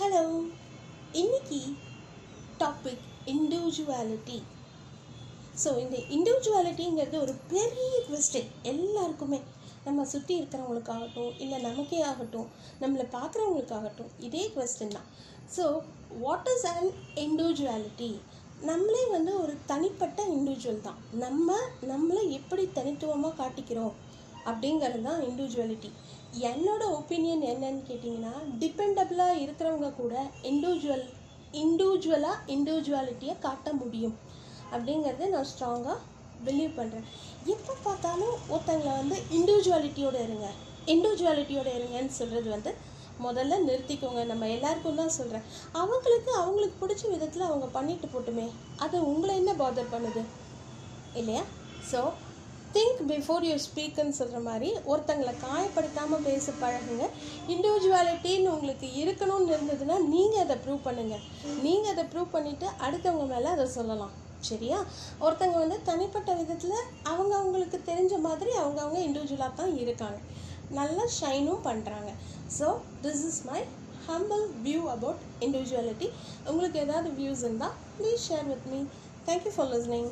Hello இன்னைக்கு topic individuality so இந்த இண்டிவிஜுவாலிட்டிங்கிறது ஒரு பெரிய கொஸ்டின் எல்லாருக்குமே. நம்ம சுற்றி இருக்கிறவங்களுக்காகட்டும் இல்லை நமக்கே ஆகட்டும் நம்மளை பார்க்குறவங்களுக்காகட்டும் இதே கொஸ்டின் தான். So what is an individuality நம்மளே வந்து ஒரு தனிப்பட்ட இண்டிவிஜுவல் தான். நம்ம நம்மளை எப்படி தனித்துவமாக காட்டிக்கிறோம்? அப்படிங்கிறது தான் இண்டிவிஜுவலிட்டி என்னோட ஒப்பீனியன் என்னன்னு கேட்டிங்கன்னா டிபெண்டபிளாக இருக்கிறவங்க கூட இண்டிவிஜுவல் இண்டிவிஜுவலாக இண்டிவிஜுவாலிட்டியை காட்ட முடியும். அப்படிங்கிறத நான் ஸ்ட்ராங்காக பிலீவ் பண்ணுறேன் எப்போ பார்த்தாலும் ஒருத்தங்களை வந்து இண்டிவிஜுவாலிட்டியோடு இருங்க. இண்டிவிஜுவாலிட்டியோடு இருங்கன்னு சொல்கிறது வந்து முதல்ல நிறுத்திக்கோங்க. நம்ம எல்லாருக்கும் தான் சொல்கிறேன் அவங்களுக்கு அவங்களுக்கு பிடிச்ச விதத்தில் அவங்க பண்ணிட்டு போட்டுமே. அது உங்களை என்ன பாதர் பண்ணுது? இல்லையா? ஸோ திங்க் பிஃபோர் யூ ஸ்பீக்குன்னு சொல்கிற மாதிரி ஒருத்தங்களை காயப்படுத்தாமல் பேச பழகுங்க. இண்டிவிஜுவாலிட்டின்னு உங்களுக்கு இருக்கணும்னு இருந்ததுன்னா நீங்கள் அதை ப்ரூவ் பண்ணுங்கள் நீங்கள் அதை ப்ரூவ் பண்ணிவிட்டு அடுத்தவங்க மேலே அதை சொல்லலாம். சரியா? ஒருத்தங்க வந்து தனிப்பட்ட விதத்தில் அவங்க அவங்களுக்கு தெரிஞ்ச மாதிரி அவங்கவுங்க இண்டிவிஜுவலாக தான் இருக்காங்க. நல்லா ஷைனும் பண்ணுறாங்க so this is my humble view about individuality உங்களுக்கு ஏதாவது வியூஸ் இருந்தால் please share with me thank you for listening